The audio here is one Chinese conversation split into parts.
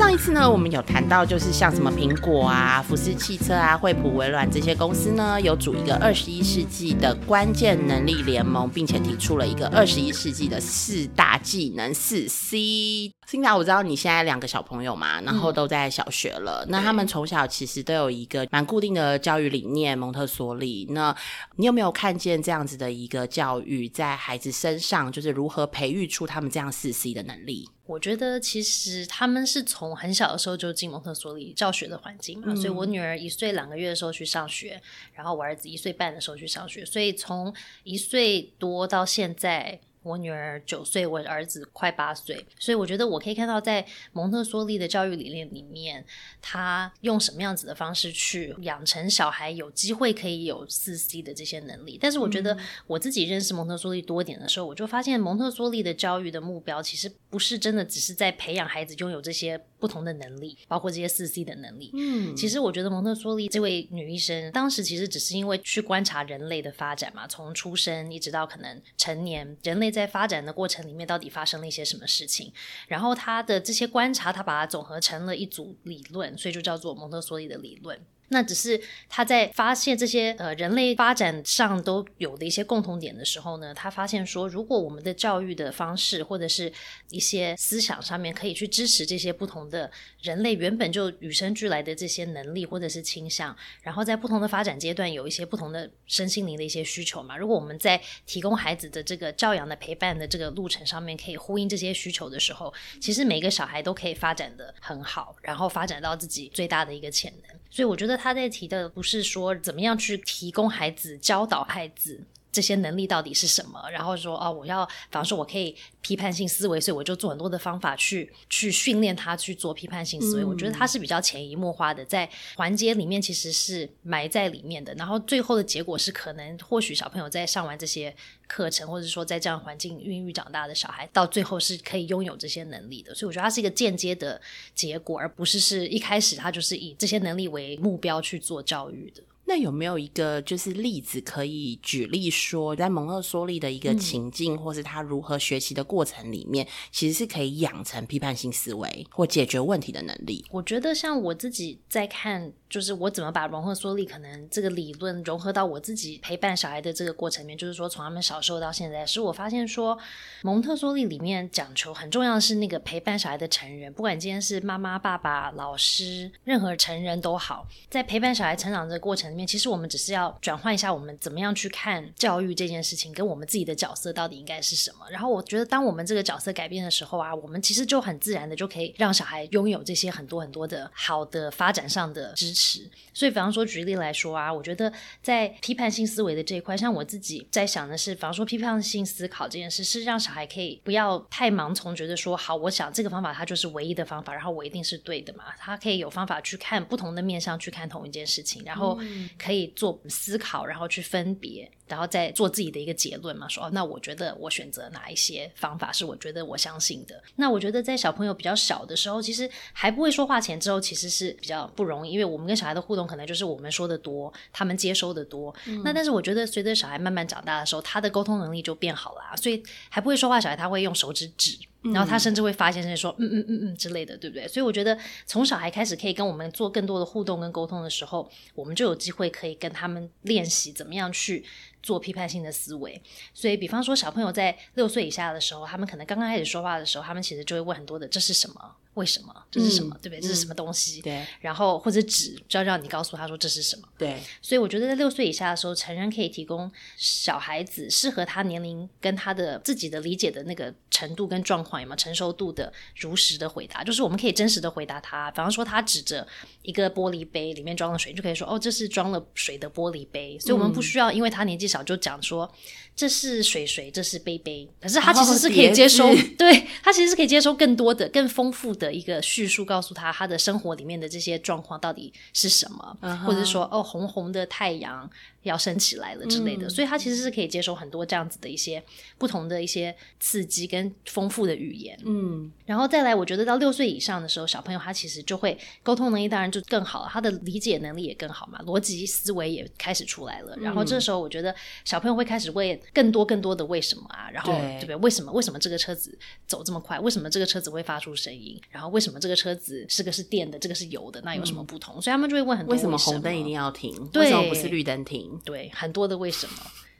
上一次呢，我们有谈到，就是像什么苹果啊、福斯汽车啊、惠普、微软这些公司呢，有组一个二十一世纪的关键能力联盟，并且提出了一个二十一世纪的四大技能四 C。辛达，我知道你现在两个小朋友嘛，然后都在小学了，那他们从小其实都有一个蛮固定的教育理念——蒙特梭利。那你有没有看见这样子的一个教育在孩子身上，就是如何培育出他们这样四 C 的能力？我觉得其实他们是从很小的时候就进蒙特梭利教学的环境嘛，所以我女儿一岁两个月的时候去上学，然后我儿子一岁半的时候去上学，所以从一岁多到现在。我女儿九岁，我儿子快八岁，所以我觉得我可以看到，在蒙特梭利的教育理念里面，他用什么样子的方式去养成小孩有机会可以有四 C 的这些能力。但是我觉得我自己认识蒙特梭利多点的时候，我就发现蒙特梭利的教育的目标其实不是真的只是在培养孩子拥有这些不同的能力，包括这些四 C 的能力。嗯，其实我觉得蒙特梭利这位女医生当时其实只是因为去观察人类的发展嘛，从出生一直到可能成年，人类。在发展的过程里面，到底发生了一些什么事情？然后他的这些观察，他把它总合成了一组理论，所以就叫做蒙特梭利的理论。那只是他在发现这些呃人类发展上都有的一些共同点的时候呢，他发现说，如果我们的教育的方式或者是一些思想上面可以去支持这些不同的人类原本就与生俱来的这些能力或者是倾向，然后在不同的发展阶段有一些不同的身心灵的一些需求嘛。如果我们在提供孩子的这个教养的陪伴的这个路程上面可以呼应这些需求的时候，其实每个小孩都可以发展的很好，然后发展到自己最大的一个潜能。所以我觉得他在提的不是说怎么样去提供孩子、教导孩子。这些能力到底是什么？然后说哦，我要，比方说，我可以批判性思维，所以我就做很多的方法去去训练他去做批判性思维。我觉得他是比较潜移默化的，在环节里面其实是埋在里面的。然后最后的结果是，可能或许小朋友在上完这些课程，或者说在这样环境孕育长大的小孩，到最后是可以拥有这些能力的。所以我觉得它是一个间接的结果，而不是是一开始他就是以这些能力为目标去做教育的。那有没有一个就是例子可以举例说，在蒙特梭利的一个情境，或是他如何学习的过程里面，其实是可以养成批判性思维或解决问题的能力？我觉得像我自己在看。就是我怎么把蒙特梭利可能这个理论融合到我自己陪伴小孩的这个过程里面，就是说从他们小时候到现在，是我发现说蒙特梭利里面讲求很重要的是那个陪伴小孩的成人，不管今天是妈妈、爸爸、老师，任何成人都好，在陪伴小孩成长这个过程里其实我们只是要转换一下我们怎么样去看教育这件事情，跟我们自己的角色到底应该是什么。然后我觉得，当我们这个角色改变的时候啊，我们其实就很自然的就可以让小孩拥有这些很多很多的好的发展上的支持。所以，比方说举例来说啊，我觉得在批判性思维的这一块，像我自己在想的是，比方说批判性思考这件事，是让小孩可以不要太盲从，觉得说好，我想这个方法它就是唯一的方法，然后我一定是对的嘛。他可以有方法去看不同的面向去看同一件事情，然后可以做思考，然后去分别。然后再做自己的一个结论嘛，说哦，那我觉得我选择哪一些方法是我觉得我相信的。那我觉得在小朋友比较小的时候，其实还不会说话前之后，其实是比较不容易，因为我们跟小孩的互动可能就是我们说的多，他们接收的多。那但是我觉得随着小孩慢慢长大的时候，他的沟通能力就变好了，所以还不会说话小孩他会用手指指。然后他甚至会发现，甚至说嗯嗯嗯嗯之类的，对不对？所以我觉得从小孩开始可以跟我们做更多的互动跟沟通的时候，我们就有机会可以跟他们练习怎么样去做批判性的思维。所以，比方说小朋友在六岁以下的时候，他们可能刚刚开始说话的时候，他们其实就会问很多的这是什么。为什么这是什么？对不对？这是什么东西？对。然后或者纸，就要让你告诉他说这是什么。对。所以我觉得在六岁以下的时候，成人可以提供小孩子适合他年龄跟他的自己的理解的那个程度跟状况有没有成熟度的如实的回答，就是我们可以真实的回答他。比方说，他指着一个玻璃杯里面装了水，就可以说哦，这是装了水的玻璃杯。所以我们不需要因为他年纪小就讲说。这是水水，这是杯杯，可是他其实是可以接收，对他其实是可以接收更多的、更丰富的一个叙述，告诉他他的生活里面的这些状况到底是什么，或者说哦，红红的太阳，要升起来了之类的，所以他其实是可以接受很多这样子的一些不同的一些刺激跟丰富的语言。嗯，然后再来，我觉得到六岁以上的时候，小朋友他其实就会沟通能力当然就更好了，他的理解能力也更好嘛，逻辑思维也开始出来了。然后这时候，我觉得小朋友会开始问更多更多的为什么啊，然后对对不对？为什么为什么这个车子走这么快？为什么这个车子会发出声音？然后为什么这个车子是个是电的，这个是油的？那有什么不同？所以他们就会问很多为什么红灯一定要停？对为什么不是绿灯停？对，很多的为什么。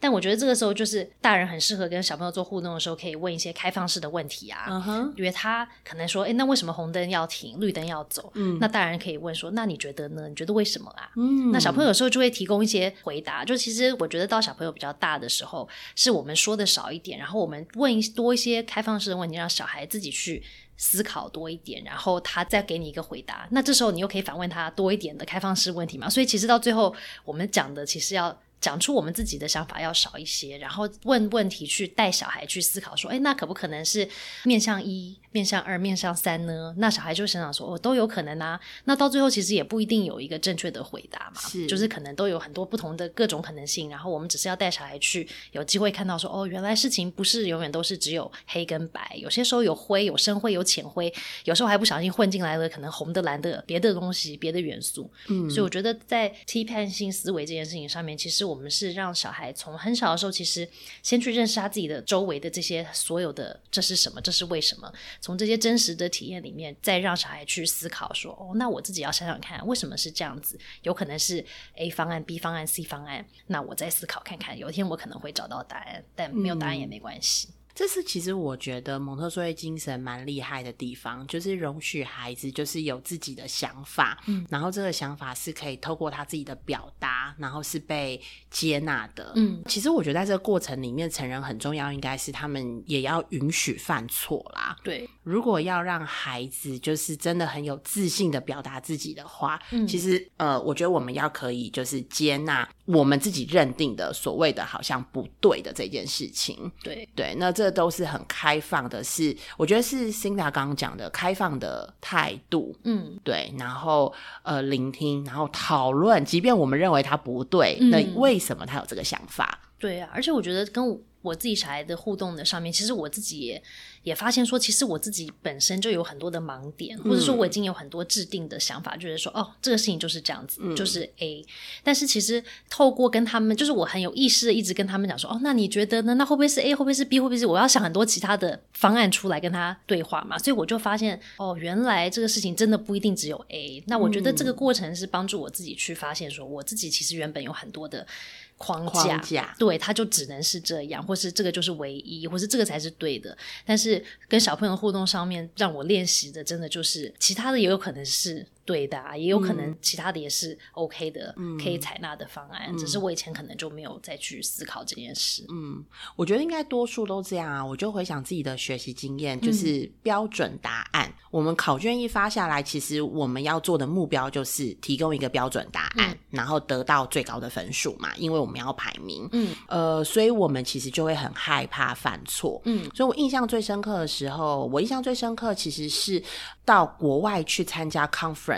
但我觉得这个时候就是大人很适合跟小朋友做互动的时候，可以问一些开放式的问题啊。嗯哼，因为他可能说，哎，那为什么红灯要停，绿灯要走？嗯，那大人可以问说，那你觉得呢？你觉得为什么啊？嗯，那小朋友有时候就会提供一些回答。就其实我觉得到小朋友比较大的时候，是我们说的少一点，然后我们问多一些开放式的问题，让小孩自己去思考多一点，然后他再给你一个回答。那这时候你又可以反问他多一点的开放式问题嘛？所以其实到最后，我们讲的其实要。讲出我们自己的想法要少一些，然后问问题去带小孩去思考，说，哎，那可不可能是面向一、面向二、面向三呢？那小孩就想想说，哦，都有可能啊。那到最后其实也不一定有一个正确的回答嘛，是就是可能都有很多不同的各种可能性。然后我们只是要带小孩去有机会看到说，哦，原来事情不是永远都是只有黑跟白，有些时候有灰、有深灰、有浅灰，有时候还不小心混进来了可能红的、蓝的、别的东西、别的元素。嗯，所以我觉得在批判性思维这件事情上面，其实我们是让小孩从很小的时候，其实先去认识他自己的周围的这些所有的这是什么，这是为什么，从这些真实的体验里面，再让小孩去思考说，哦，那我自己要想想看，为什么是这样子？有可能是 A 方案、B 方案、C 方案，那我再思考看看，有一天我可能会找到答案，但没有答案也没关系。这是其实我觉得蒙特梭利精神蛮厉害的地方，就是容许孩子就是有自己的想法，嗯，然后这个想法是可以透过他自己的表达，然后是被接纳的，嗯，其实我觉得在这个过程里面，成人很重要，应该是他们也要允许犯错啦。对，如果要让孩子就是真的很有自信的表达自己的话，嗯。其实呃，我觉得我们要可以就是接纳我们自己认定的所谓的好像不对的这件事情。对，对，那这都是很开放的是，我觉得是 Cinda 刚刚讲的开放的态度，嗯，对，然后呃聆听，然后讨论，即便我们认为他不对，嗯。那为什么他有这个想法？对啊，而且我觉得跟我我自己小孩的互动的上面，其实我自己也也发现说，其实我自己本身就有很多的盲点，或者说我已经有很多制定的想法，就是说哦，这个事情就是这样子，就是 A。但是其实透过跟他们，就是我很有意识的一直跟他们讲说，哦，那你觉得呢？那会不会是 A？会不会是 B？会不会是？我要想很多其他的方案出来跟他对话嘛。所以我就发现，哦，原来这个事情真的不一定只有 A。那我觉得这个过程是帮助我自己去发现，说我自己其实原本有很多的框架，框架对，他就只能是这样，或是这个就是唯一，或是这个才是对的。但是跟小朋友互动上面，让我练习的真的就是其他的也有可能是对的、啊，也有可能其他的也是 OK 的，可以采纳的方案。只是我以前可能就没有再去思考这件事。嗯，我觉得应该多数都这样啊。我就回想自己的学习经验，就是标准答案。我们考卷一发下来，其实我们要做的目标就是提供一个标准答案，然后得到最高的分数嘛，因为我们要排名。嗯，呃，所以我们其实就会很害怕犯错。嗯，所以我印象最深刻的时候，我印象最深刻其实是到国外去参加 conference，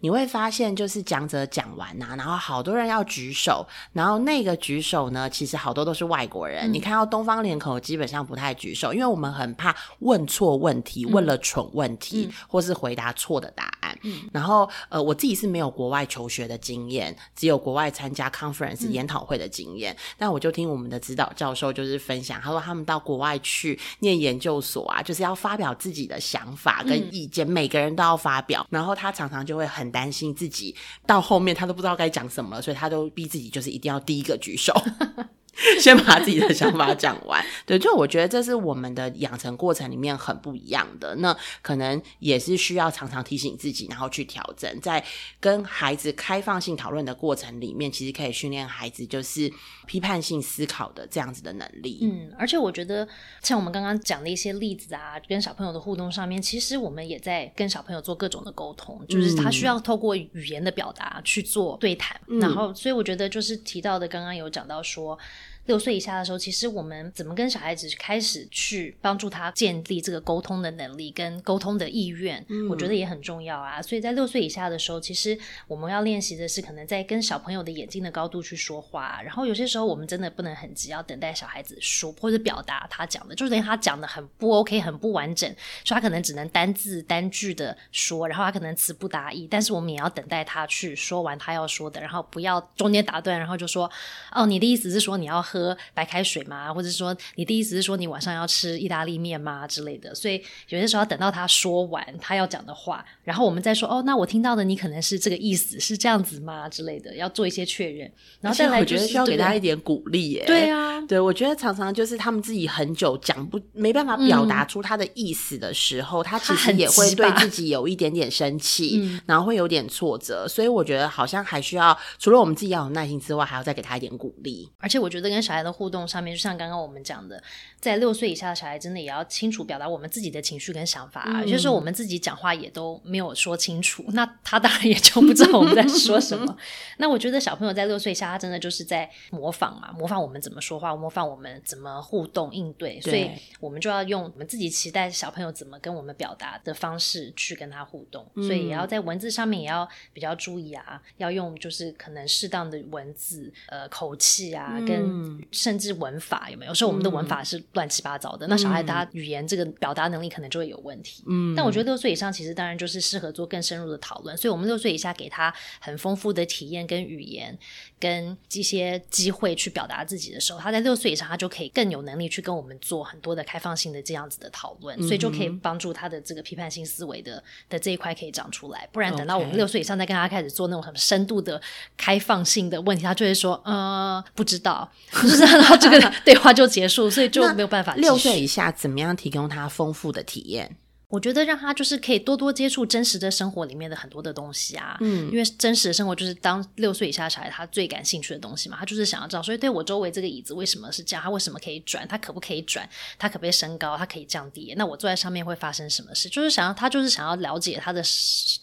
你会发现就是讲者讲完呐、然后好多人要举手，然后那个举手呢，其实好多都是外国人。你看到东方脸孔基本上不太举手，因为我们很怕问错问题，问了蠢问题，或是回答错的答案。然后呃，我自己是没有国外求学的经验，只有国外参加 conference 研讨会的经验。但我就听我们的指导教授就是分享，他说他们到国外去念研究所啊，就是要发表自己的想法跟意见，每个人都要发表。然后他常常就会很担心自己到后面他都不知道该讲什么了，所以他都逼自己就是一定要第一个举手。先把自己的想法讲完，对，就我觉得这是我们的养成过程里面很不一样的。那可能也是需要常常提醒自己，然后去调整，在跟孩子开放性讨论的过程里面，其实可以训练孩子就是批判性思考的这样子的能力。嗯，而且我觉得像我们刚刚讲的一些例子啊，跟小朋友的互动上面，其实我们也在跟小朋友做各种的沟通，就是他需要透过语言的表达去做对谈。然后，所以我觉得就是提到的，刚刚有讲到说。六岁以下的时候，其实我们怎么跟小孩子开始去帮助他建立这个沟通的能力跟沟通的意愿，我觉得也很重要啊。所以在六岁以下的时候，其实我们要练习的是可能在跟小朋友的眼睛的高度去说话。然后有些时候我们真的不能很急，要等待小孩子说或者表达他讲的，就是等于他讲的很不 OK、很不完整，所以他可能只能单字单句的说，然后他可能词不达意。但是我们也要等待他去说完他要说的，然后不要中间打断，然后就说：“哦，你的意思是说你要喝白开水吗？或者说你的意思是说你晚上要吃意大利面吗之类的？”所以有些时候要等到他说完他要讲的话，然后我们再说：“哦，那我听到的你可能是这个意思，是这样子吗？”之类的，要做一些确认。然后再来，我觉得需要给他一点鼓励耶。对啊，对，我觉得常常就是他们自己很久讲不没办法表达出他的意思的时候，他其实也会对自己有一点点生气，然后会有点挫折。所以我觉得好像还需要除了我们自己要有耐心之外，还要再给他一点鼓励。而且我觉得跟小孩的互动上面，就像刚刚我们讲的，在六岁以下的小孩，真的也要清楚表达我们自己的情绪跟想法。有些时候我们自己讲话也都没有说清楚，那他当然也就不知道我们在说什么。那我觉得小朋友在六岁以下，他真的就是在模仿嘛，模仿我们怎么说话，模仿我们怎么互动应对。所以我们就要用我们自己期待小朋友怎么跟我们表达的方式去跟他互动。所以也要在文字上面也要比较注意啊，要用就是可能适当的文字、呃口气啊，跟甚至文法有没有？有时候我们的文法是乱七八糟的，那小孩他语言这个表达能力可能就会有问题。嗯，但我觉得六岁以上其实当然就是适合做更深入的讨论。所以我们六岁以下给他很丰富的体验跟语言。跟一些机会去表达自己的时候，他在六岁以上，他就可以更有能力去跟我们做很多的开放性的这样子的讨论，所以就可以帮助他的这个批判性思维的的这一块可以长出来。不然等到我们六岁以上再跟他开始做那种很深度的开放性的问题，他就会说呃不知道，就是然后这个 对话就结束，所以就没有办法。六岁以下怎么样提供他丰富的体验？我觉得让他就是可以多多接触真实的生活里面的很多的东西啊，嗯，因为真实的生活就是当六岁以下小孩他最感兴趣的东西嘛，他就是想要知道，所以对我周围这个椅子为什么是这样，他为什么可以转，他可不可以转，他可不可以升高，他可以降低，那我坐在上面会发生什么事？就是想要他就是想要了解他的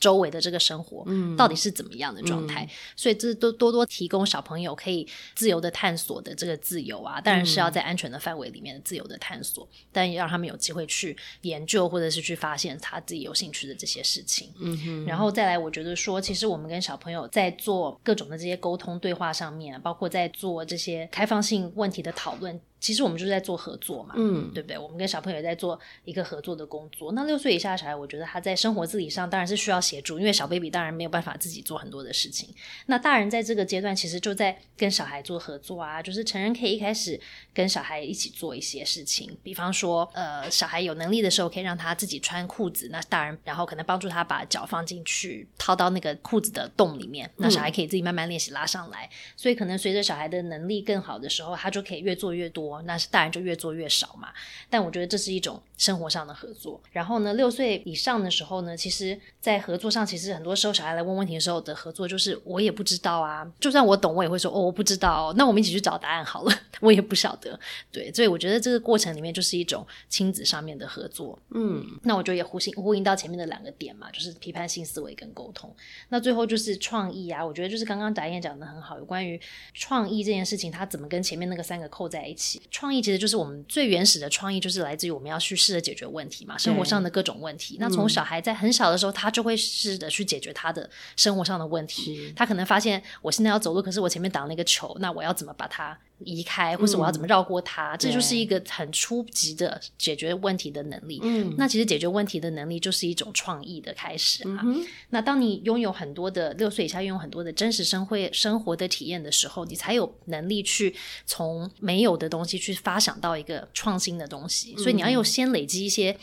周围的这个生活，嗯，到底是怎么样的状态，所以这都多多提供小朋友可以自由的探索的这个自由啊，当然是要在安全的范围里面自由的探索，但也让他们有机会去研究或者是去发现他自己。有兴趣的这些事情，嗯哼，然后再来，我觉得说，其实我们跟小朋友在做各种的这些沟通对话上面，包括在做这些开放性问题的讨论。其实我们就是在做合作嘛，嗯，对不对？我们跟小朋友也在做一个合作的工作。那六岁以下的小孩，我觉得他在生活自理上当然是需要协助，因为小 baby 当然没有办法自己做很多的事情。那大人在这个阶段，其实就在跟小孩做合作啊，就是成人可以一开始跟小孩一起做一些事情，比方说，呃，小孩有能力的时候，可以让他自己穿裤子，那大人然后可能帮助他把脚放进去，套到那个裤子的洞里面，那小孩可以自己慢慢练习拉上来。所以可能随着小孩的能力更好的时候，他就可以越做越多。那是大人就越做越少嘛，但我觉得这是一种生活上的合作。然后呢，六岁以上的时候呢，其实，在合作上，其实很多时候小孩来问问题的时候的合作，就是我也不知道啊。就算我懂，我也会说哦，我不知道。那我们一起去找答案好了，我也不晓得。对，所以我觉得这个过程里面就是一种亲子上面的合作。嗯，那我觉得也呼应呼应到前面的两个点嘛，就是批判性思维跟沟通。那最后就是创意啊，我觉得就是刚刚导演讲的很好，有关于创意这件事情，它怎么跟前面那个三个扣在一起？创意。其实就是我们最原始的创意，就是来自于我们要去试着解决问题嘛，生活上的各种问题。那从小孩在很小的时候，他就会试着去解决他的生活上的问题。他可能发现，我现在要走路，可是我前面挡了一个球，那我要怎么把它？移开，或是我要怎么绕过它，这就是一个很初级的解决问题的能力。嗯，那其实解决问题的能力就是一种创意的开始啊。那当你拥有很多的六岁以下拥有很多的真实生会生活的体验的时候，你才有能力去从没有的东西去发想到一个创新的东西。所以你要有先累积一些。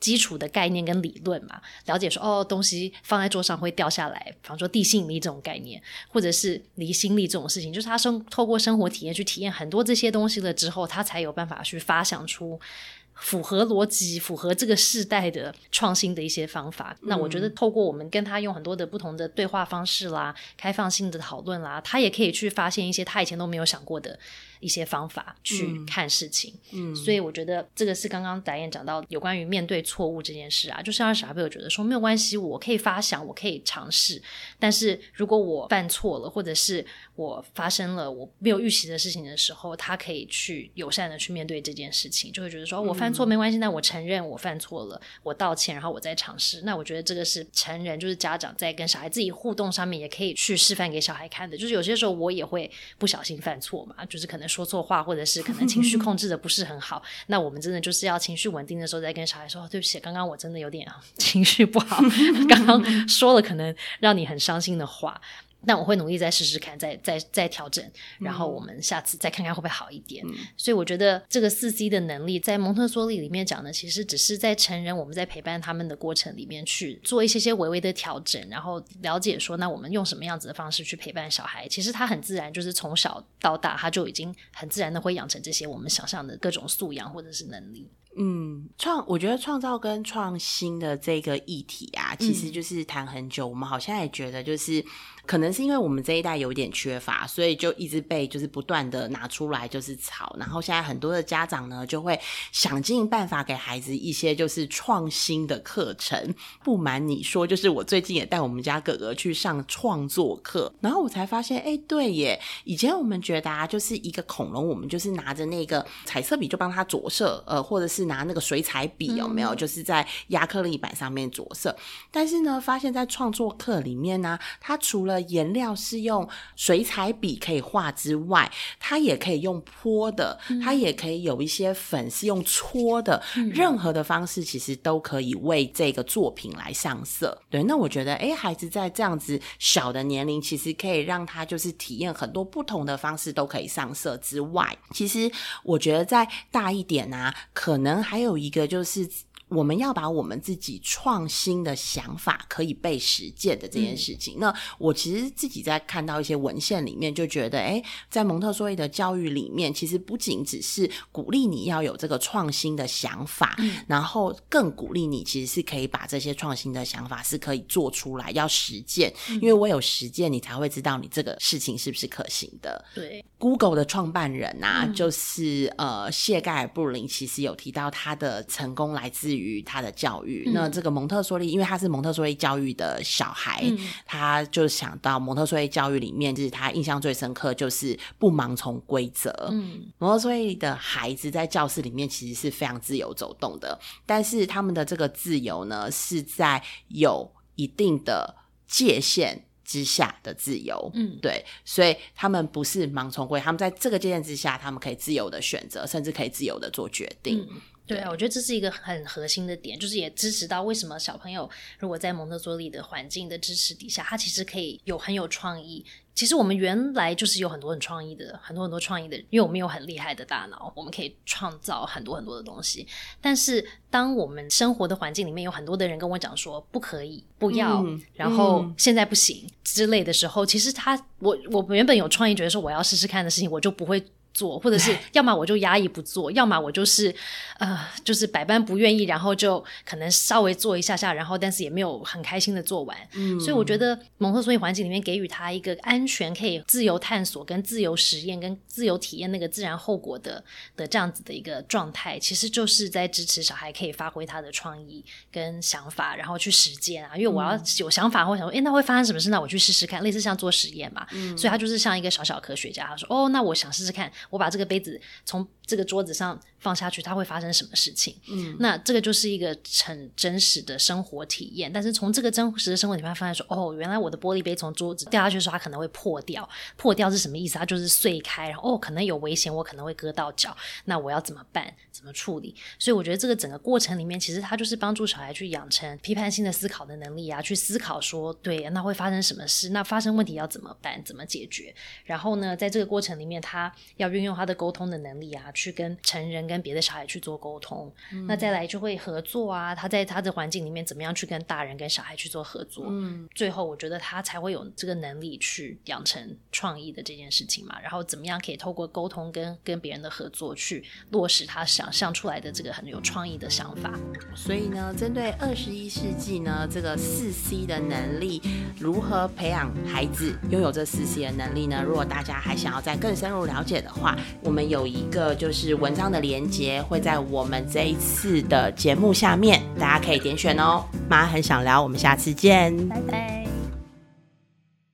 基础的概念跟理论嘛，了解说哦，东西放在桌上会掉下来，比方说地心引力这种概念，或者是离心力这种事情，就是他生透过生活体验去体验很多这些东西了之后，他才有办法去发想出符合逻辑、符合这个世代的创新的一些方法。那我觉得透过我们跟他用很多的不同的对话方式啦，开放性的讨论啦，他也可以去发现一些他以前都没有想过的。一些方法去看事情。嗯，所以我觉得这个是刚刚导演讲到有关于面对错误这件事啊，就是让小朋友觉得说没有关系，我可以发想，我可以尝试，但是如果我犯错了，或者是我发生了我没有预习的事情的时候，他可以去友善的去面对这件事情，就会觉得说我犯错没关系，那我承认我犯错了，我道歉，然后我再尝试。那我觉得这个是成人，就是家长在跟小孩自己互动上面也可以去示范给小孩看的。就是有些时候我也会不小心犯错嘛，就是可能说错话，或者是可能 情绪控制的不是很好。那我们真的就是要情绪稳定的时候再跟小孩说，对不起，刚刚我真的有点 情绪不好，刚刚说了可能让你很伤心的话。但我会努力再试试看，再再再调整，然后我们下次再看看会不会好一点。所以我觉得这个四 C 的能力，在蒙特梭利里面讲的，其实只是在成人我们在陪伴他们的过程里面去做一些些微微的调整，然后了解说，那我们用什么样子的方式去陪伴小孩，其实他很自然，就是从小到大他就已经很自然的会养成这些我们想象的各种素养或者是能力。嗯，创我觉得创造跟创新的这个议题啊，其实就是谈很久。我们好像也觉得，就是可能是因为我们这一代有点缺乏，所以就一直被就是不断的拿出来就是吵。然后现在很多的家长呢，就会想尽办法给孩子一些就是创新的课程。不瞒你说，就是我最近也带我们家哥哥去上创作课，然后我才发现，哎，对耶，以前我们觉得啊，就是一个恐龙，我们就是拿着那个彩色笔就帮他着色，呃，或者是。拿那个水彩笔有没有？就是在亚克力板上面着色。但是呢，发现在创作课里面呢，它除了颜料是用水彩笔可以画之外，它也可以用泼的，它也可以有一些粉是用搓的。任何的方式其实都可以为这个作品来上色。对，那我觉得，哎，孩子在这样子小的年龄，其实可以让他就是体验很多不同的方式都可以上色之外，其实我觉得在大一点啊，可能。还有一个就是。我们要把我们自己创新的想法可以被实践的这件事情，那我其实自己在看到一些文献里面，就觉得，哎，在蒙特梭利的教育里面，其实不仅只是鼓励你要有这个创新的想法，然后更鼓励你其实是可以把这些创新的想法是可以做出来，要实践，因为我有实践，你才会知道你这个事情是不是可行的。对，Google 的创办人啊，就是呃谢盖尔布林，其实有提到他的成功来自。于他的教育，那这个蒙特梭利，因为他是蒙特梭利教育的小孩，他就想到蒙特梭利教育里面，就是他印象最深刻，就是不盲从规则。嗯，蒙特梭利的孩子在教室里面其实是非常自由走动的，但是他们的这个自由呢，是在有一定的界限之下的自由。嗯，对，所以他们不是盲从规，他们在这个界限之下，他们可以自由的选择，甚至可以自由的做决定。对啊，我觉得这是一个很核心的点，就是也支持到为什么小朋友如果在蒙特梭利的环境的支持底下，他其实可以有很有创意。其实我们原来就是有很多很创意的，很多很多创意的，因为我们有很厉害的大脑，我们可以创造很多很多的东西。但是当我们生活的环境里面有很多的人跟我讲说不可以、不要，然后现在不行之类的时候，其实他我我原本有创意，觉得说我要试试看的事情，我就不会。做，或者是 要么我就压抑不做，要么我就是呃，就是百般不愿意，然后就可能稍微做一下下，然后但是也没有很开心的做完。嗯，所以我觉得蒙特梭利环境里面给予他一个安全、可以自由探索、跟自由实验、跟自由体验那个自然后果的的这样子的一个状态，其实就是在支持小孩可以发挥他的创意跟想法，然后去实践啊。因为我要有想法，或想说，哎，那会发生什么事？那我去试试看，类似像做实验嘛。嗯，所以他就是像一个小小科学家，他说，哦，那我想试试看。我把这个杯子从这个桌子上放下去，它会发生什么事情？嗯，那这个就是一个很真实的生活体验。但是从这个真实的生活体验发现说，哦，原来我的玻璃杯从桌子掉下去的时候，它可能会破掉。破掉是什么意思？它就是碎开，然后哦，可能有危险，我可能会割到脚。那我要怎么办？怎么处理？所以我觉得这个整个过程里面，其实它就是帮助小孩去养成批判性的思考的能力啊，去思考说，对，那会发生什么事？那发生问题要怎么办？怎么解决？然后呢，在这个过程里面，他要运用他的沟通的能力啊，去跟成人、跟跟别的小孩去做沟通。那再来就会合作啊，他在他的环境里面怎么样去跟大人跟小孩去做合作。嗯，最后我觉得他才会有这个能力去养成创意的这件事情嘛。然后怎么样可以透过沟通跟跟别人的合作去落实他想象出来的这个很有创意的想法。所以呢，针对二十一世纪呢这个四 C 的能力，如何培养孩子拥有这四 C 的能力呢？如果大家还想要再更深入了解的话，我们有一个就是文章的连节会在我们这一次的节目下面，大家可以点选哦。妈很想聊，我们下次见，拜拜。